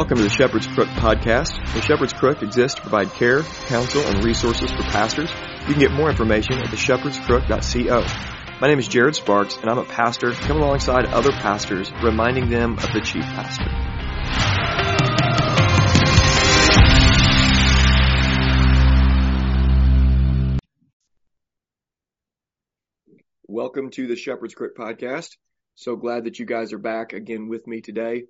Welcome to the Shepherd's Crook podcast. The Shepherd's Crook exists to provide care, counsel, and resources for pastors. You can get more information at theshepherdscrook.co. My name is Jared Sparks, and I'm a pastor coming alongside other pastors, reminding them of the chief pastor. Welcome to the Shepherd's Crook podcast. So glad that you guys are back again with me today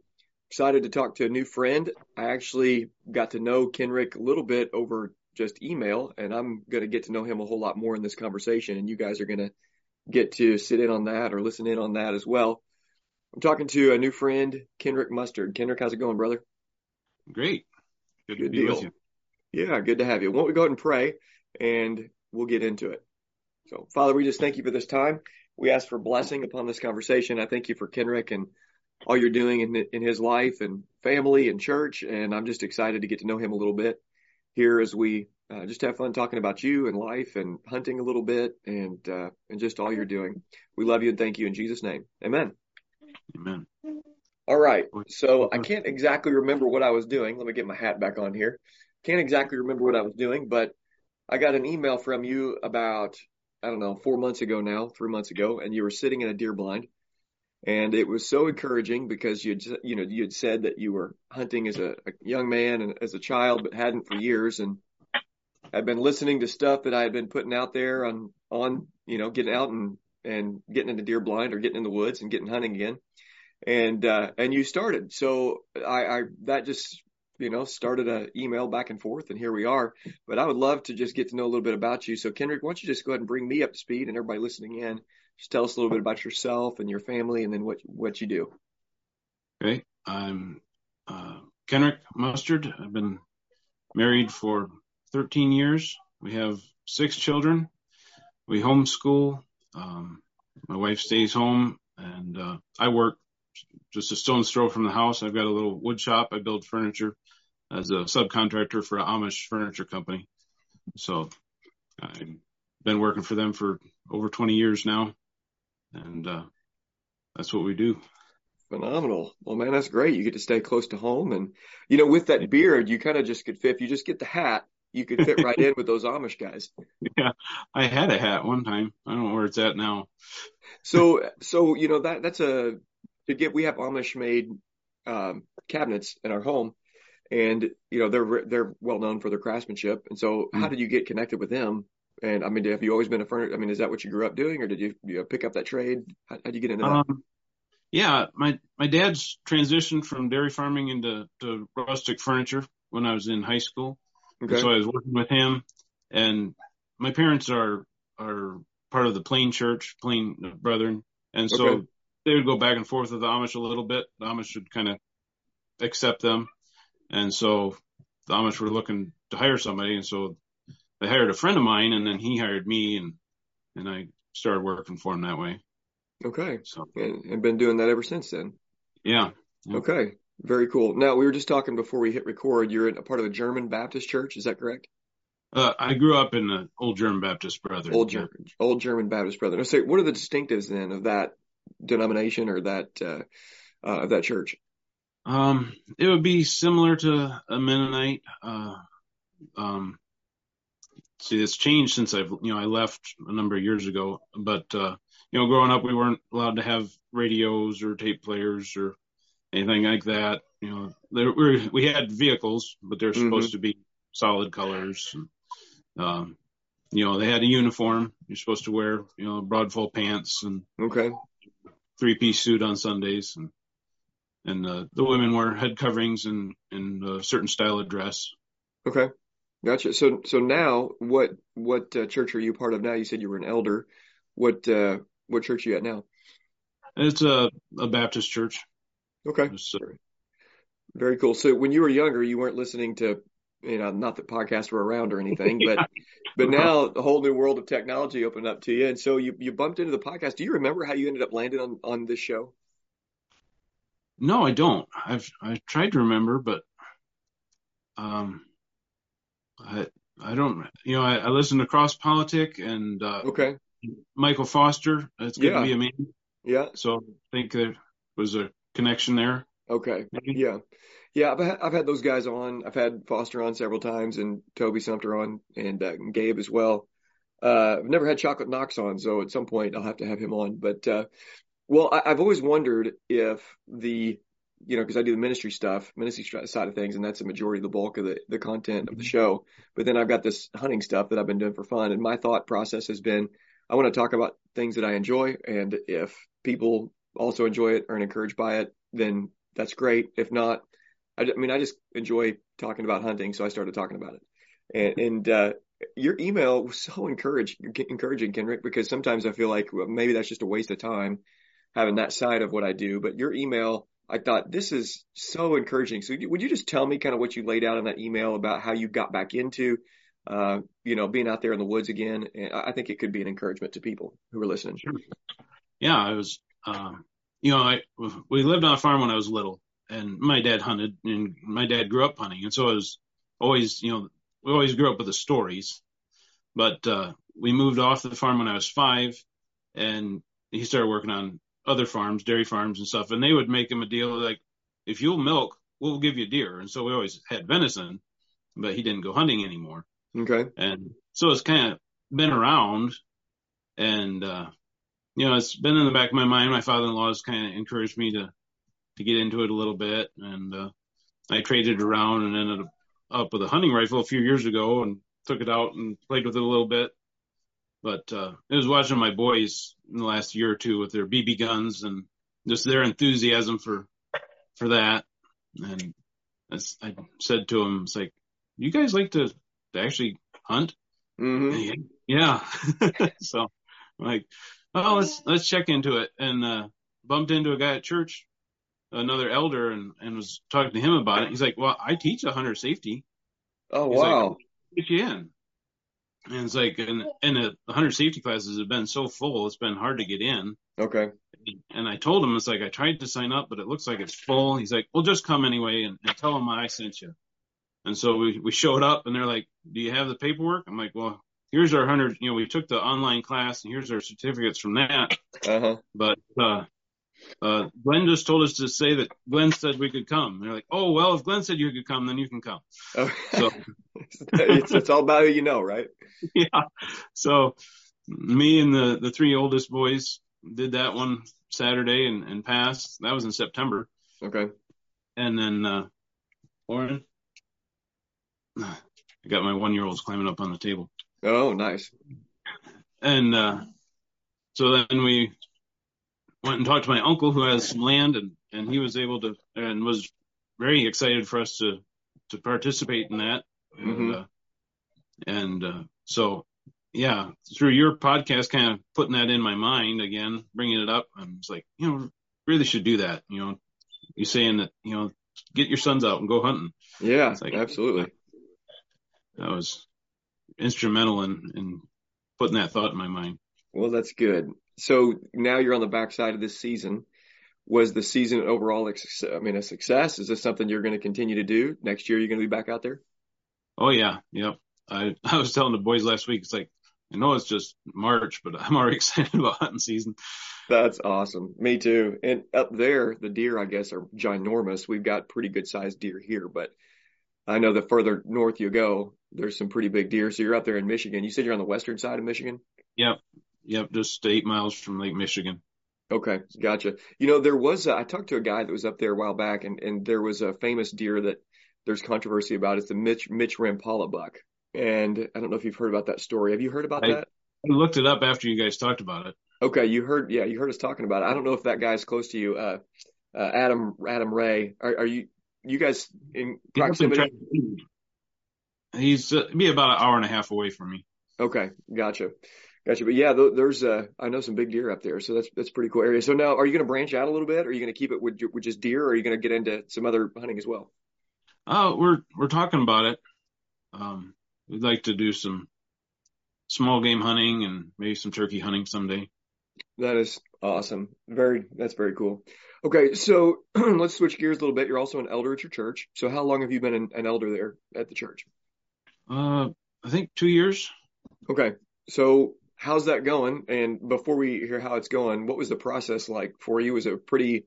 excited to talk to a new friend. I actually got to know Kenrick a little bit over just email, and I'm going to get to know him a whole lot more in this conversation. And you guys are going to get to sit in on that or listen in on that as well. I'm talking to a new friend, Kenrick Mustard. Kenrick, how's it going, brother? Great. Good, good deal. Yeah, good to have you. Won't we go ahead and pray and we'll get into it. So, Father, we just thank you for this time. We ask for blessing upon this conversation. I thank you for Kenrick and all you're doing in in his life and family and church. And I'm just excited to get to know him a little bit here as we uh, just have fun talking about you and life and hunting a little bit and uh, and just all you're doing. We love you and thank you in Jesus' name. Amen. Amen. All right. So I can't exactly remember what I was doing. Let me get my hat back on here. Can't exactly remember what I was doing, but I got an email from you about I don't know four months ago now, three months ago, and you were sitting in a deer blind and it was so encouraging because you you know you had said that you were hunting as a, a young man and as a child, but hadn't for years, and I'd been listening to stuff that I had been putting out there on on you know getting out and and getting into deer blind or getting in the woods and getting hunting again, and uh, and you started. So I, I that just you know started a email back and forth, and here we are. But I would love to just get to know a little bit about you. So Kenrick, why don't you just go ahead and bring me up to speed and everybody listening in just tell us a little bit about yourself and your family, and then what what you do. Okay, I'm uh, Kenrick Mustard. I've been married for 13 years. We have six children. We homeschool. Um, my wife stays home, and uh, I work just a stone's throw from the house. I've got a little wood shop. I build furniture as a subcontractor for an Amish furniture company. So I've been working for them for over 20 years now and uh, that's what we do. Phenomenal. Well, man, that's great. You get to stay close to home, and you know, with that beard, you kind of just could fit. If you just get the hat, you could fit right in with those Amish guys. Yeah, I had a hat one time. I don't know where it's at now. so, so you know that that's a to get. We have Amish made um, cabinets in our home, and you know they're they're well known for their craftsmanship. And so, mm. how did you get connected with them? And I mean, have you always been a furniture? I mean, is that what you grew up doing, or did you, you know, pick up that trade? How did you get into that? Um, yeah, my my dad's transitioned from dairy farming into to rustic furniture when I was in high school. Okay. So I was working with him, and my parents are are part of the Plain Church, Plain Brethren, and so okay. they would go back and forth with the Amish a little bit. The Amish would kind of accept them, and so the Amish were looking to hire somebody, and so they hired a friend of mine and then he hired me and and I started working for him that way. Okay. So and, and been doing that ever since then. Yeah. yeah. Okay. Very cool. Now we were just talking before we hit record. You're a part of a German Baptist church. Is that correct? Uh, I grew up in the old German Baptist brother. Old German, old German Baptist Brethren. So, what are the distinctives then of that denomination or that uh, uh, of that church? Um, it would be similar to a Mennonite. Uh, um, see it's changed since I've you know I left a number of years ago. But uh, you know, growing up, we weren't allowed to have radios or tape players or anything like that. You know, there were we had vehicles, but they're mm-hmm. supposed to be solid colors. And, um, you know, they had a uniform. You're supposed to wear you know broad full pants and okay three piece suit on Sundays and. And uh, the women wear head coverings and, and a certain style of dress. Okay. Gotcha. So so now what what uh, church are you part of now? You said you were an elder. What uh, what church are you at now? It's a a Baptist church. Okay. Very cool. So when you were younger, you weren't listening to you know not that podcasts were around or anything, but but now a whole new world of technology opened up to you, and so you you bumped into the podcast. Do you remember how you ended up landing on on this show? No, I don't. I've I tried to remember, but um I I don't you know I, I listen to Cross Politic and uh, okay Michael Foster. It's good yeah. to be a man. Yeah. So I think there was a connection there. Okay. Maybe. Yeah. Yeah, I've had, I've had those guys on. I've had Foster on several times and Toby Sumpter on and, uh, Gabe as well. Uh, I've never had Chocolate Knox on, so at some point I'll have to have him on. But, uh, well, I, have always wondered if the, you know, because I do the ministry stuff, ministry side of things, and that's the majority of the bulk of the, the content of the show. But then I've got this hunting stuff that I've been doing for fun. And my thought process has been I want to talk about things that I enjoy. And if people also enjoy it or are encouraged by it, then that's great. If not, I, I mean, I just enjoy talking about hunting. So I started talking about it. And, and uh, your email was so encouraged, encouraging, Kenrick, because sometimes I feel like well, maybe that's just a waste of time having that side of what I do. But your email, I thought this is so encouraging. So would you just tell me kind of what you laid out in that email about how you got back into, uh, you know, being out there in the woods again? And I think it could be an encouragement to people who are listening. Sure. Yeah, I was, um, you know, I we lived on a farm when I was little, and my dad hunted, and my dad grew up hunting, and so I was always, you know, we always grew up with the stories. But uh, we moved off the farm when I was five, and he started working on other farms, dairy farms and stuff, and they would make him a deal like, if you'll milk, we'll give you deer. And so we always had venison, but he didn't go hunting anymore. Okay. And so it's kind of been around, and uh, you know, it's been in the back of my mind. My father-in-law has kind of encouraged me to to get into it a little bit, and uh, I traded around and ended up with a hunting rifle a few years ago and took it out and played with it a little bit. But uh, I was watching my boys in the last year or two with their BB guns and just their enthusiasm for for that. And as I said to them, it's like, you guys like to, to actually hunt? Mm-hmm. Yeah. so I'm like, oh, let's let's check into it. And uh, bumped into a guy at church, another elder, and and was talking to him about it. He's like, well, I teach a hunter safety. Oh He's wow. Like, get you in. And it's like, and, and the 100 safety classes have been so full, it's been hard to get in. Okay. And I told him, it's like, I tried to sign up, but it looks like it's full. He's like, well, just come anyway and, and tell them I sent you. And so we, we showed up and they're like, do you have the paperwork? I'm like, well, here's our 100, you know, we took the online class and here's our certificates from that. Uh-huh. But, uh, uh, Glenn just told us to say that Glenn said we could come. And they're like, oh, well, if Glenn said you could come, then you can come. Oh. So it's, it's all about who you know, right? Yeah. So me and the, the three oldest boys did that one Saturday and, and passed. That was in September. Okay. And then, uh, Lauren, I got my one year olds climbing up on the table. Oh, nice. And, uh, so then we went and talked to my uncle who has some land and, and he was able to, and was very excited for us to, to participate in that. Mm-hmm. And, uh, and, uh, so yeah, through your podcast, kind of putting that in my mind again, bringing it up. I'm just like, you know, really should do that. You know, you saying that, you know, get your sons out and go hunting. Yeah, like, absolutely. That was instrumental in, in putting that thought in my mind. Well, that's good. So now you're on the backside of this season. Was the season overall, I mean, a success? Is this something you're going to continue to do next year? You're going to be back out there? Oh yeah, yep. I I was telling the boys last week. It's like I know it's just March, but I'm already excited about hunting season. That's awesome. Me too. And up there, the deer, I guess, are ginormous. We've got pretty good sized deer here, but I know the further north you go, there's some pretty big deer. So you're up there in Michigan. You said you're on the western side of Michigan? Yep. Yep, just eight miles from Lake Michigan. Okay, gotcha. You know, there was a, I talked to a guy that was up there a while back, and and there was a famous deer that there's controversy about. It's the Mitch Mitch Rompola buck, and I don't know if you've heard about that story. Have you heard about I, that? I looked it up after you guys talked about it. Okay, you heard, yeah, you heard us talking about it. I don't know if that guy's close to you, uh, uh Adam Adam Ray. Are, are you you guys in proximity? He's uh, be about an hour and a half away from me. Okay, gotcha. Gotcha. But yeah, there's uh, I know some big deer up there, so that's that's pretty cool area. So now, are you going to branch out a little bit? Or Are you going to keep it with with just deer, or are you going to get into some other hunting as well? Oh, we're we're talking about it. Um, we'd like to do some small game hunting and maybe some turkey hunting someday. That is awesome. Very that's very cool. Okay, so let's switch gears a little bit. You're also an elder at your church. So how long have you been an, an elder there at the church? Uh, I think two years. Okay, so how's that going? And before we hear how it's going, what was the process like for you? Was it a pretty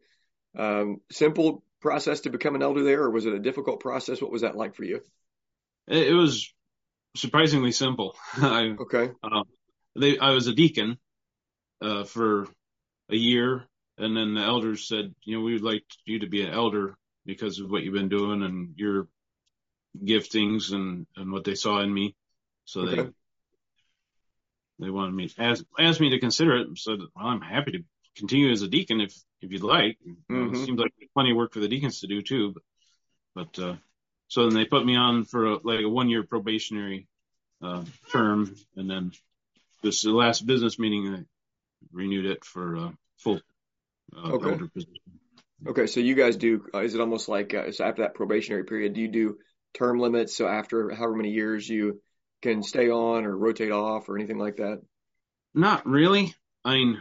um, simple process to become an elder there, or was it a difficult process? What was that like for you? It, it was surprisingly simple. I, Okay. uh, they, I was a deacon uh, for a year, and then the elders said, you know, we would like you to be an elder because of what you've been doing and your giftings and and what they saw in me. So Okay. they they wanted me asked asked me to consider it. Said, well, I'm happy to continue as a deacon if if you'd like. Mhm. It seems like there's plenty of work for the deacons to do too. But, but uh, so then they put me on for a, like a one year probationary uh, term, and then this the last business meeting I renewed it for uh, full uh, Okay. Okay. So you guys do, uh, is it almost like, uh, so after that probationary period, do you do term limits? So after however many years you can stay on or rotate off or anything like that? Not really. I mean,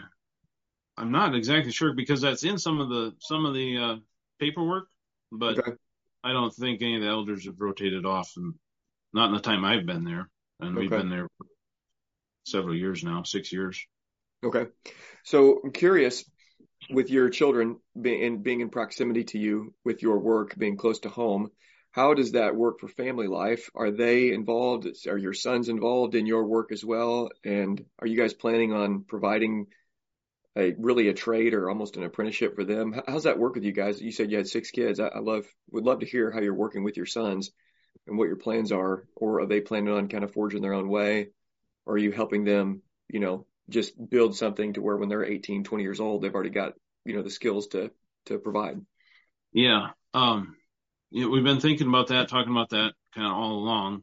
I'm not exactly sure because that's in some of the some of the uh, paperwork, but Okay. I don't think any of the elders have rotated off, and not in the time I've been there, and we've been there for several years now, six years. Okay. So I'm curious with your children being being in proximity to you with your work being close to home, how does that work for family life? Are they involved? Are your sons involved in your work as well? And are you guys planning on providing a really a trade or almost an apprenticeship for them? How- How's that work with you guys? You said you had six kids. I, I love would love to hear how you're working with your sons and what your plans are, or are they planning on kind of forging their own way? Or are you helping them, you know, just build something to where when they're 18, 20 years old, they've already got, you know, the skills to to provide? Yeah. Um, you know, we've been thinking about that, talking about that kind of all along.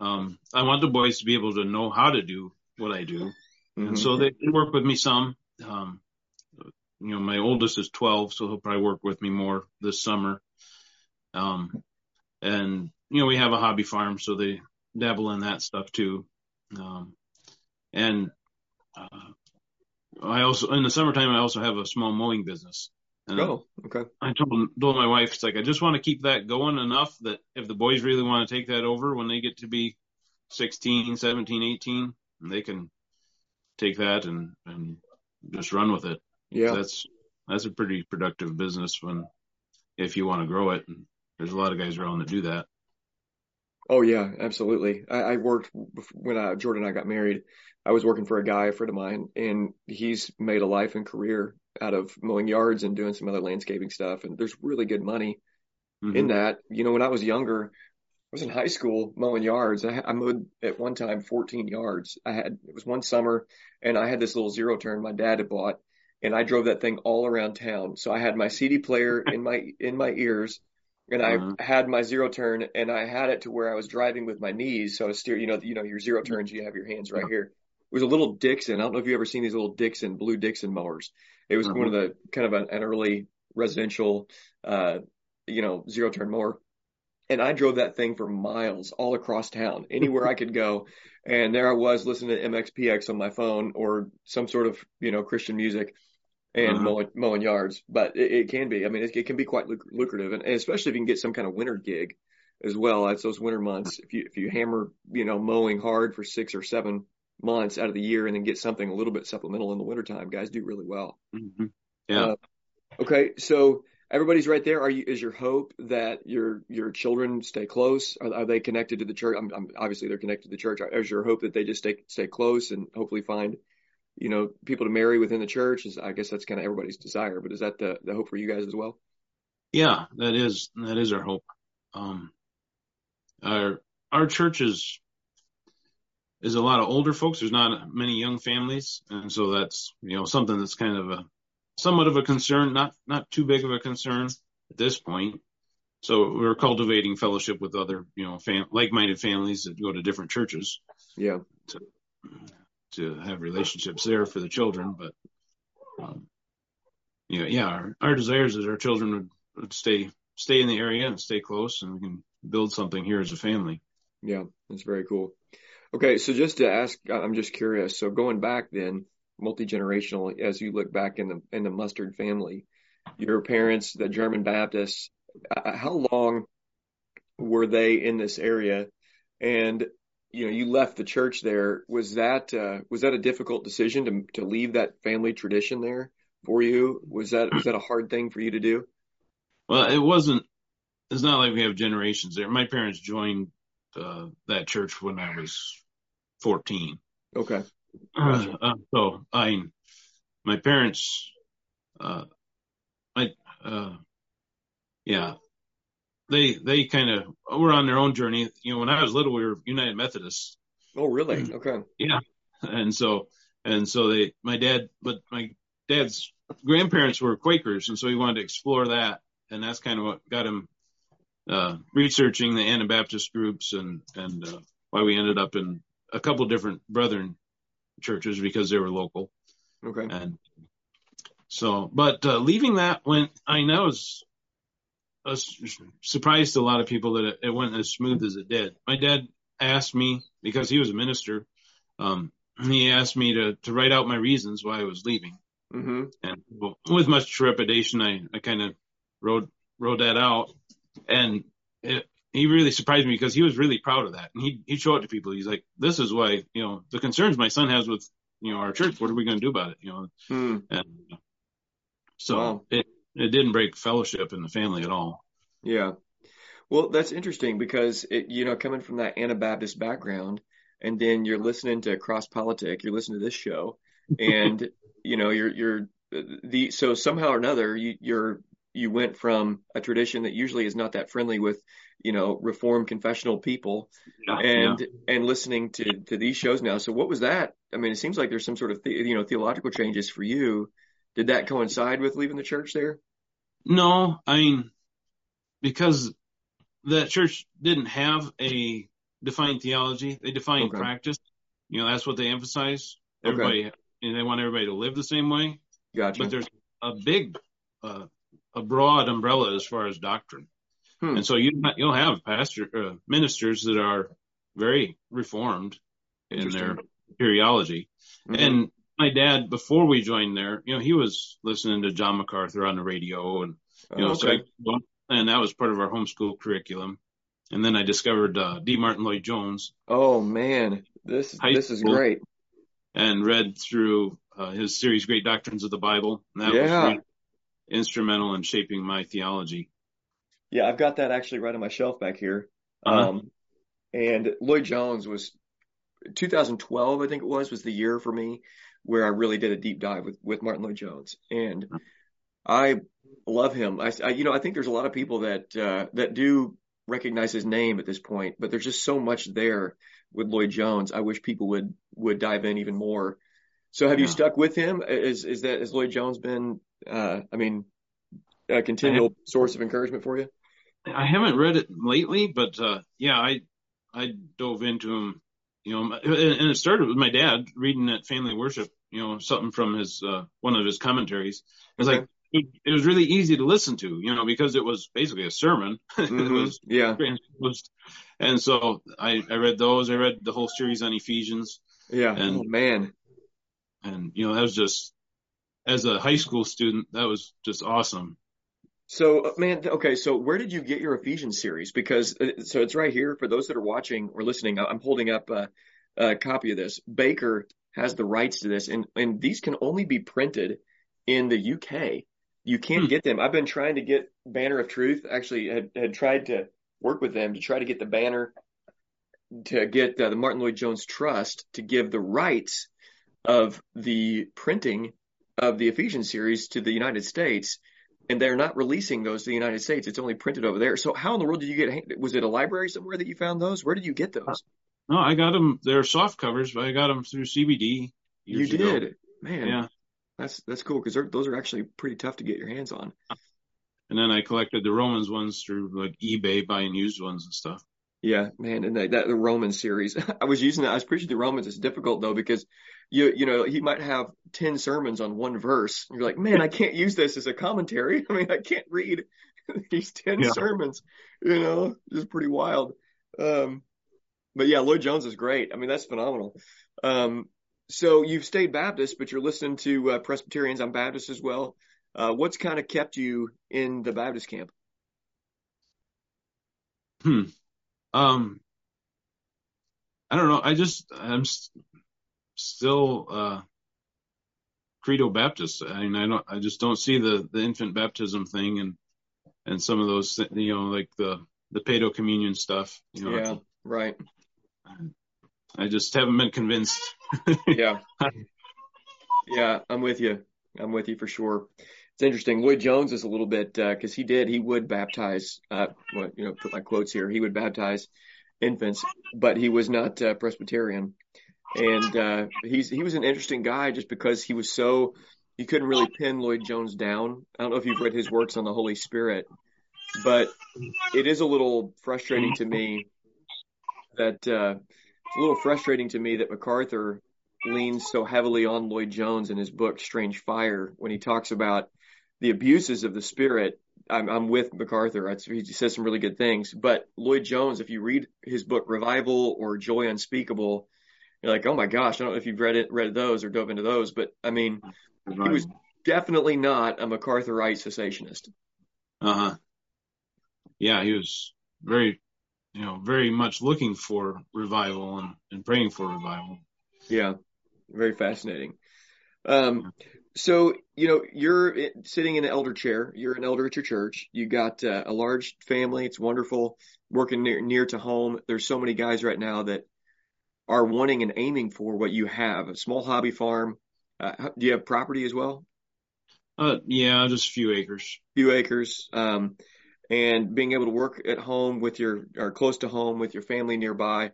Um, I want the boys to be able to know how to do what I do. Mhm. And so they, they work with me some. Um, you know, my oldest is 12, so he'll probably work with me more this summer. Um, and, you know, we have a hobby farm, so they dabble in that stuff too. Um, and, uh, I also, in the summertime, I also have a small mowing business. And Oh, okay. I told, told my wife, it's like, I just want to keep that going enough that if the boys really want to take that over when they get to be 16, 17, 18, they can take that and, and just run with it. Yeah. That's, that's a pretty productive business when, if you want to grow it. And there's a lot of guys around that do that. Oh yeah, absolutely. I, I worked when I, Jordan and I got married. I was working for a guy, a friend of mine, and he's made a life and career out of mowing yards and doing some other landscaping stuff. And there's really good money Mhm. in that. You know, when I was younger, I was in high school mowing yards. I, I mowed at one time 14 yards. I had, it was one summer and I had this little zero turn my dad had bought and I drove that thing all around town. So I had my CD player in my, in my ears and I Mhm. had my zero turn and I had it to where I was driving with my knees. So I was steer, you know, you know, your zero turns, you have your hands right here. It was a little Dixon. I don't know if you ever seen these little Dixon, blue Dixon mowers. It was one of the kind of an, an early residential, uh, you know, zero turn mower. And I drove that thing for miles all across town, anywhere I could go. And there I was listening to MXPX on my phone or some sort of, you know, Christian music and Uh-huh. mowing, mowing yards. But it, it can be, I mean, it, it can be quite luc- lucrative and, and especially if you can get some kind of winter gig as well. It's those winter months. If you, if you hammer, you know, mowing hard for six or seven months out of the year and then get something a little bit supplemental in the wintertime, guys do really well. Mhm. Yeah. Uh, Okay, so everybody's right there. Are you? Is your hope that your your children stay close? Are, are they connected to the church? I'm, I'm, obviously, they're connected to the church. Is your hope that they just stay stay close and hopefully find, you know, people to marry within the church? Is I guess that's kind of everybody's desire. But is that the the hope for you guys as well? Yeah, that is that is our hope. Um, our our church is is a lot of older folks. There's not many young families, and so that's you know something that's kind of a somewhat of a concern, not not too big of a concern at this point. So we're cultivating fellowship with other you know fam- like-minded families that go to different churches Yeah. to to have relationships there for the children. But um, yeah, yeah, our, our desire is that our children would, would stay stay in the area and stay close, and we can build something here as a family. Yeah, that's very cool. Okay, so just to ask, I'm just curious. So going back then, multi generational, as you look back in the in the mustard family, your parents, the German Baptists, uh, how long were they in this area? And you know, you left the church there. Was that uh, was that a difficult decision to to leave that family tradition there for you? Was that was that a hard thing for you to do? Well, it wasn't. It's not like we have generations there. My parents joined uh, that church when I was 14. Okay. Uh, uh, so I, my parents, uh, I, uh, yeah, they they kind of were on their own journey. You know, when I was little, we were United Methodists. Oh, really? Okay. Yeah, and so and so they, my dad, but my dad's grandparents were Quakers, and so he wanted to explore that, and that's kind of what got him uh, researching the Anabaptist groups and and uh, why we ended up in a couple different brethren churches because they were local. Okay. And so, but uh, leaving that went, I know was a surprise to a lot of people that it, it, went as smooth as it did. My dad asked me because he was a minister. Um, he asked me to, to write out my reasons why I was leaving. Mm-hmm. And well, with much trepidation, I, I kind of wrote, wrote that out and it, he really surprised me because he was really proud of that. And he, he'd show it to people. He's like, this is why, you know, the concerns my son has with, you know, our church, what are we going to do about it? You know, hmm. and so wow. it, it didn't break fellowship in the family at all. Yeah. Well, that's interesting because it, you know, coming from that Anabaptist background and then you're listening to cross politic, you're listening to this show and, you know, you're, you're the, so somehow or another you, you're, you went from a tradition that usually is not that friendly with, you know, reformed confessional people Yeah, and, yeah. and listening to, to these shows now. So what was that? I mean, it seems like there's some sort of, the, you know, theological changes for you. Did that coincide with leaving the church there? No, I mean, because that church didn't have a defined theology. They defined Okay. practice. You know, that's what they emphasize. Okay. Everybody, and they want everybody to live the same way. Gotcha. But there's a big, uh, a broad umbrella as far as doctrine. Hmm. And so you you'll have pastor uh, ministers that are very reformed in their periology. Mhm. And my dad, before we joined there, you know, he was listening to John MacArthur on the radio, and you know, Oh, so. I, and that was part of our homeschool curriculum. And then I discovered uh, D. Martyn Lloyd Jones Oh man, this this is great. and read through uh, his series, Great Doctrines of the Bible. And that Yeah. was instrumental in shaping my theology. Yeah, I've got that actually right on my shelf back here. Uh-huh. Um, and Lloyd Jones was 2012, I think it was, was the year for me where I really did a deep dive with with Martyn Lloyd Jones, and I love him. I, I you know I think there's a lot of people that uh, that do recognize his name at this point, but there's just so much there with Lloyd Jones. I wish people would would dive in even more. So have you stuck with him? Is is that has Lloyd Jones been? Uh, I mean, a continual source of encouragement for you? I haven't read it lately, but uh, yeah, I I dove into him. You know, and it started with my dad reading that family worship. You know, something from his uh, one of his commentaries. It was Okay. like it, it was really easy to listen to. You know, because it was basically a sermon. it Mhm. was Yeah, and so I I read those. I read the whole series on Ephesians, yeah. And- oh man, and you know that was just as a high school student that was just awesome. So, man, okay. So, where did you get your Ephesians series? Because uh, so it's right here for those that are watching or listening. I'm holding up a, a copy of this. Baker has the rights to this, and and these can only be printed in the UK. You can't Hmm. get them. I've been trying to get Banner of Truth. Actually, had had tried to work with them to try to get the banner to get uh, the Martyn Lloyd Jones Trust to give the rights of the printing of the Ephesians series to the United States, and they're not releasing those to the United States. It's only printed over there. So how in the world did you get? Was it a library somewhere that you found those? Where did you get those? No, I got them. They're soft covers, but I got them through CBD. You years ago. did, man. Yeah. That's that's cool because those are actually pretty tough to get your hands on. And then I collected the Romans ones through like eBay, buying used ones and stuff. Yeah, man, and that, that the Roman series. I was using that. I was preaching the Romans. It's difficult though because you you know he might have ten sermons on one verse. You're like, man, I can't use this as a commentary. I mean, I can't read these ten Yeah. sermons. You know, it's pretty wild. Um, but yeah, Lloyd Jones is great. I mean, that's phenomenal. Um, so you've stayed Baptist, but you're listening to uh, Presbyterians. I'm Baptist as well. Uh, what's kind of kept you in the Baptist camp? Hmm. Um, I don't know. I just I'm still uh, credo Baptist. I mean, I don't. I just don't see the the infant baptism thing, and and some of those, you know, like the the pedo communion stuff. You know, yeah, right. I just haven't been convinced. yeah, yeah, I'm with you. I'm with you for sure. It's interesting. Lloyd Jones is a little bit because uh, he did he would baptize. Uh, well, you know, put my quotes here. He would baptize infants, but he was not uh, Presbyterian, and uh, he's he was an interesting guy just because he was so you couldn't really pin Lloyd Jones down. I don't know if you've read his works on the Holy Spirit, but it is a little frustrating to me that uh, it's a little frustrating to me that MacArthur leans so heavily on Lloyd Jones in his book Strange Fire when he talks about the abuses of the spirit. I'm, I'm with MacArthur. He says some really good things, but Lloyd Jones, if you read his book Revival or Joy Unspeakable, you're like, oh my gosh, I don't know if you've read it, read those or dove into those, but I mean, he was definitely not a MacArthurite cessationist. Uh huh. Yeah, he was very, you know, very much looking for revival and, and praying for revival. Yeah, very fascinating. Um, so you know, you're sitting in an elder chair. You're an elder at your church. You got uh, a large family. It's wonderful. Working near near to home. There's so many guys right now that are wanting and aiming for what you have. A small hobby farm. Uh, do you have property as well? Uh, yeah, just a few acres. Few acres. Um, and being able to work at home with your or close to home with your family nearby. A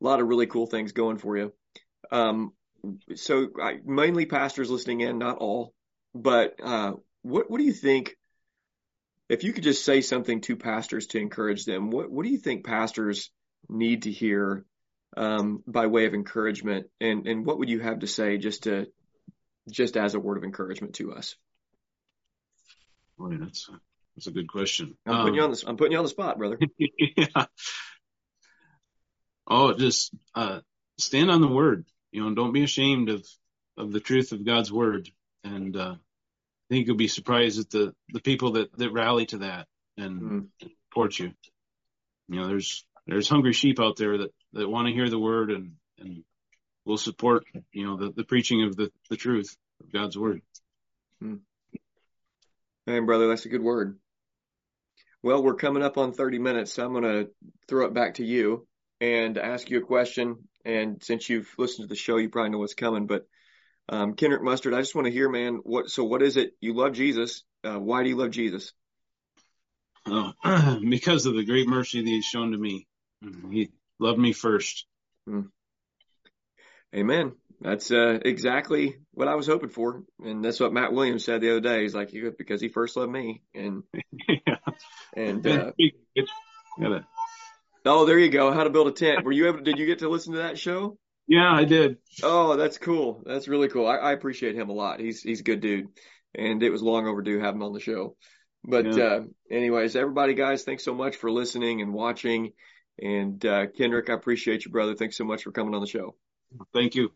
lot of really cool things going for you. Um, so I, mainly pastors listening in, not all, but uh, what what do you think? If you could just say something to pastors to encourage them, what what do you think pastors need to hear um, by way of encouragement, and and what would you have to say just to just as a word of encouragement to us? Boy, that's that's a good question. I'm putting um, you on the I'm putting you on the spot, brother. yeah. Oh, just uh, stand on the word. You know, don't be ashamed of of the truth of God's word. And uh, I think you'll be surprised at the the people that that rally to that and mm. support you. You know, there's there's hungry sheep out there that that want to hear the word and and will support you know the the preaching of the the truth of God's word. Mm. Man, brother, that's a good word. Well, we're coming up on 30 minutes, so I'm going to throw it back to you and ask you a question. And since you've listened to the show, you probably know what's coming. But um, Kenrick Mustard, I just want to hear, man, what? So, what is it? You love Jesus. Uh, why do you love Jesus? Oh, because of the great mercy that He's shown to me. He loved me first. Mm. Amen. That's uh, exactly what I was hoping for, and that's what Matt Williams said the other day. He's like, "Because he first loved me," and yeah. and uh, oh, there you go. How to build a tent. Were you able? Did you get to listen to that show? Yeah, I did. Oh, that's cool. That's really cool. I, I appreciate him a lot. He's he's a good dude, and it was long overdue having him on the show. But yeah. uh, anyways, everybody, guys, thanks so much for listening and watching. And uh, Kenrick, I appreciate you, brother. Thanks so much for coming on the show. Thank you.